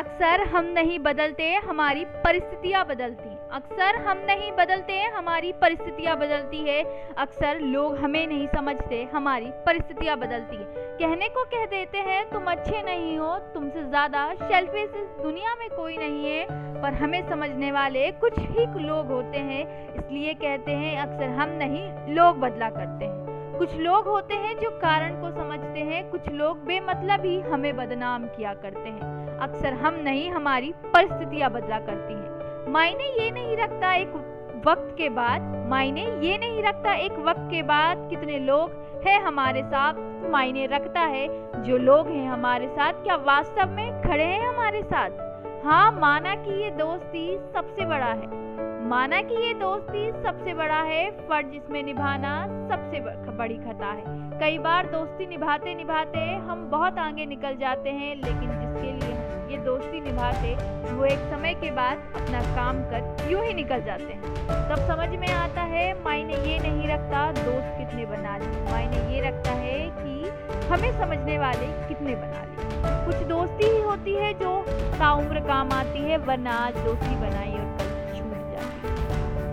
अक्सर हम नहीं बदलते, हमारी परिस्थितियाँ बदलती। अक्सर हम नहीं बदलते, हमारी परिस्थितियाँ बदलती है। अक्सर लोग हमें नहीं समझते, हमारी परिस्थितियाँ बदलती कहने को कह देते हैं, तुम अच्छे नहीं हो, तुमसे ज़्यादा सेल्फिश इस दुनिया में कोई नहीं है। पर हमें समझने वाले कुछ ही लोग होते हैं, इसलिए कहते हैं, अक्सर हम नहीं, लोग बदला करते हैं। कुछ लोग होते हैं जो कारण को समझते हैं, कुछ लोग बेमतलब ही हमें बदनाम किया करते हैं। अक्सर हम नहीं, हमारी परिस्थितियाँ बदला करती हैं। मायने ये नहीं रखता एक वक्त के बाद, मायने ये नहीं रखता एक वक्त के बाद कितने लोग हैं हमारे साथ। मायने रखता है, जो लोग हैं हमारे साथ, क्या वास्तव में खड़े हैं हमारे साथ? हाँ माना कि ये दोस्ती सबसे बड़ा है। माना कि ये दोस्ती सबसे बड़ा है, फ़र्ज़ इसमें निभाना सबसे बड़ी खता है। कई बार दोस्ती निभाते निभाते हम बहुत आगे निकल जाते हैं, लेकिन जिसके लिए ये दोस्ती निभाते, वो एक समय के बाद अपना काम कर यूँ ही निकल जाते हैं। तब समझ में आता है, मायने ये नहीं रखता दोस्त कितने बना लिए मायने ये रखता है कि हमें समझने वाले कितने बना लिए कुछ दोस्ती ही होती है जो ताउम्र काम आती है वरना आज दोस्ती बनाई और